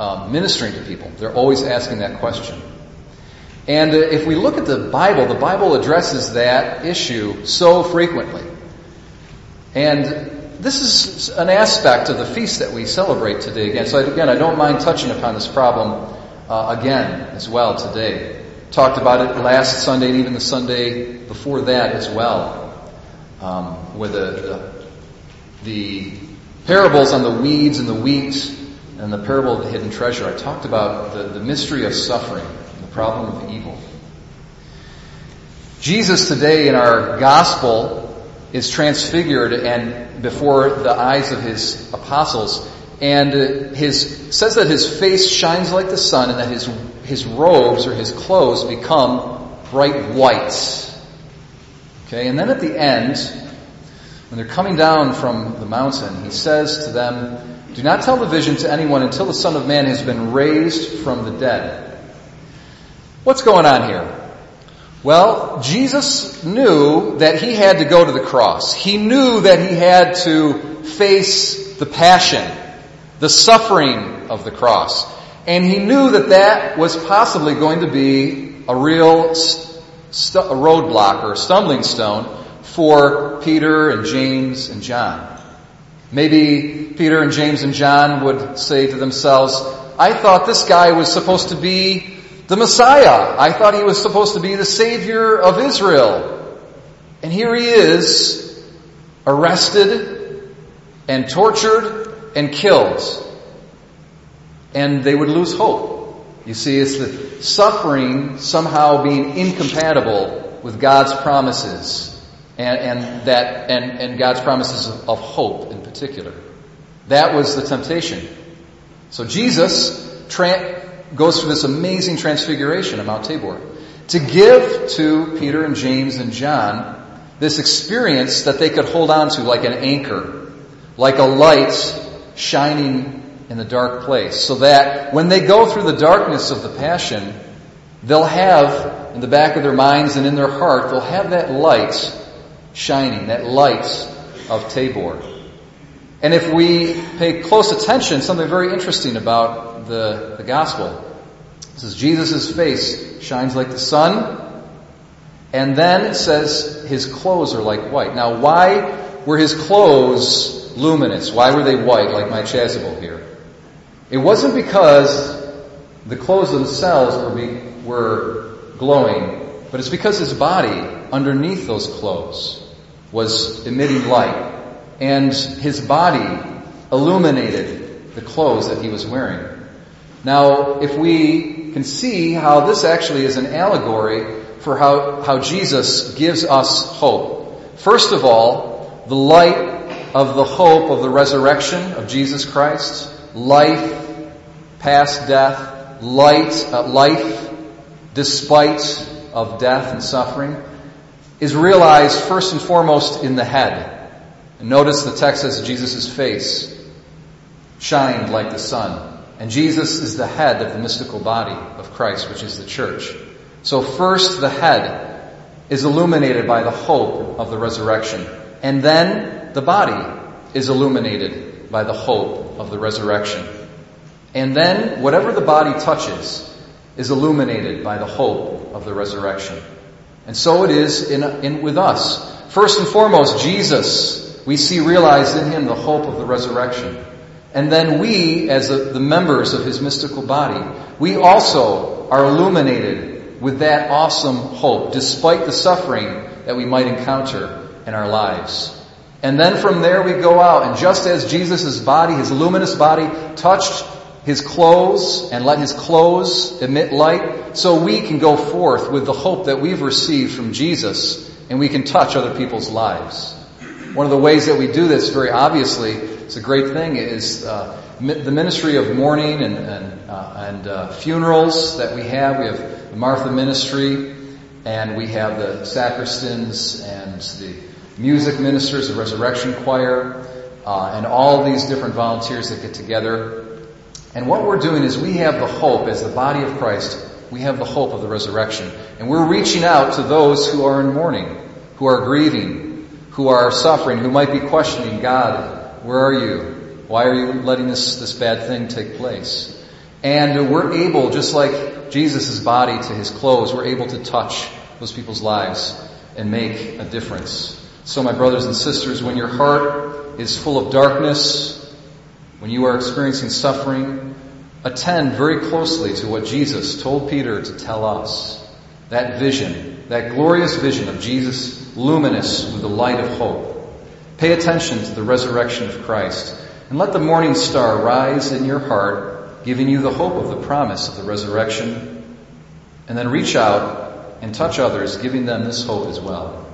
um, ministering to people. They're always asking that question. And uh, if we look at the Bible, the Bible addresses that issue so frequently. And this is an aspect of the feast that we celebrate today again. So again, I don't mind touching upon this problem uh, again as well today. Talked about it last Sunday and even the Sunday before that as well, um, where the, the, the parables on the weeds and the wheat and the parable of the hidden treasure. I talked about the, the mystery of suffering the problem of evil. Jesus today in our gospel is transfigured and before the eyes of his apostles and his says that his face shines like the sun and that his his robes or his clothes become bright white. Okay, and then at the end, when they're coming down from the mountain, he says to them, Do not tell the vision to anyone until the Son of Man has been raised from the dead. What's going on here? Well, Jesus knew that he had to go to the cross. He knew that he had to face the passion, the suffering of the cross. And he knew that that was possibly going to be a real st- a roadblock or a stumbling stone for Peter and James and John. Maybe Peter and James and John would say to themselves, I thought this guy was supposed to be the Messiah. I thought he was supposed to be the Savior of Israel. And here he is, arrested and tortured and killed. And they would lose hope. You see, it's the suffering somehow being incompatible with God's promises and, and that and, and God's promises of, of hope particular. That was the temptation. So Jesus tra- goes through this amazing transfiguration at Mount Tabor to give to Peter and James and John this experience that they could hold on to like an anchor, like a light shining in the dark place, so that when they go through the darkness of the passion, they'll have in the back of their minds and in their heart, they'll have that light shining, that light of Tabor. And if we pay close attention, something very interesting about the, the gospel. It says Jesus' face shines like the sun, and then it says his clothes are like white. Now why were his clothes luminous? Why were they white like my chasuble here? It wasn't because the clothes themselves were, be, were glowing, but it's because his body underneath those clothes was emitting light and his body illuminated the clothes that he was wearing. Now, if we can see how this actually is an allegory for how, how Jesus gives us hope. First of all, the light of the hope of the resurrection of Jesus Christ, life past death, light, uh, life despite of death and suffering, is realized first and foremost in the head. And notice the text says Jesus' face shined like the sun. And Jesus is the head of the mystical body of Christ, which is the church. So first the head is illuminated by the hope of the resurrection. And then the body is illuminated by the hope of the resurrection. And then whatever the body touches is illuminated by the hope of the resurrection. And so it is in, in, with us. First and foremost, Jesus, we see realized in Him the hope of the resurrection. And then we, as the members of His mystical body, we also are illuminated with that awesome hope, despite the suffering that we might encounter in our lives. And then from there we go out, and just as Jesus' body, His luminous body, touched his clothes and let his clothes emit light so we can go forth with the hope that we've received from Jesus and we can touch other people's lives. One of the ways that we do this very obviously, it's a great thing, is uh, the ministry of mourning and, and, uh, and uh, funerals that we have. We have the Martha ministry and we have the sacristans and the music ministers, the resurrection choir, uh, and all these different volunteers that get together and what we're doing is we have the hope as the body of Christ, we have the hope of the resurrection. And we're reaching out to those who are in mourning, who are grieving, who are suffering, who might be questioning, God, where are you? Why are you letting this, this bad thing take place? And we're able, just like Jesus' body to his clothes, we're able to touch those people's lives and make a difference. So my brothers and sisters, when your heart is full of darkness, when you are experiencing suffering, attend very closely to what Jesus told Peter to tell us. That vision, that glorious vision of Jesus luminous with the light of hope. Pay attention to the resurrection of Christ and let the morning star rise in your heart, giving you the hope of the promise of the resurrection. And then reach out and touch others, giving them this hope as well.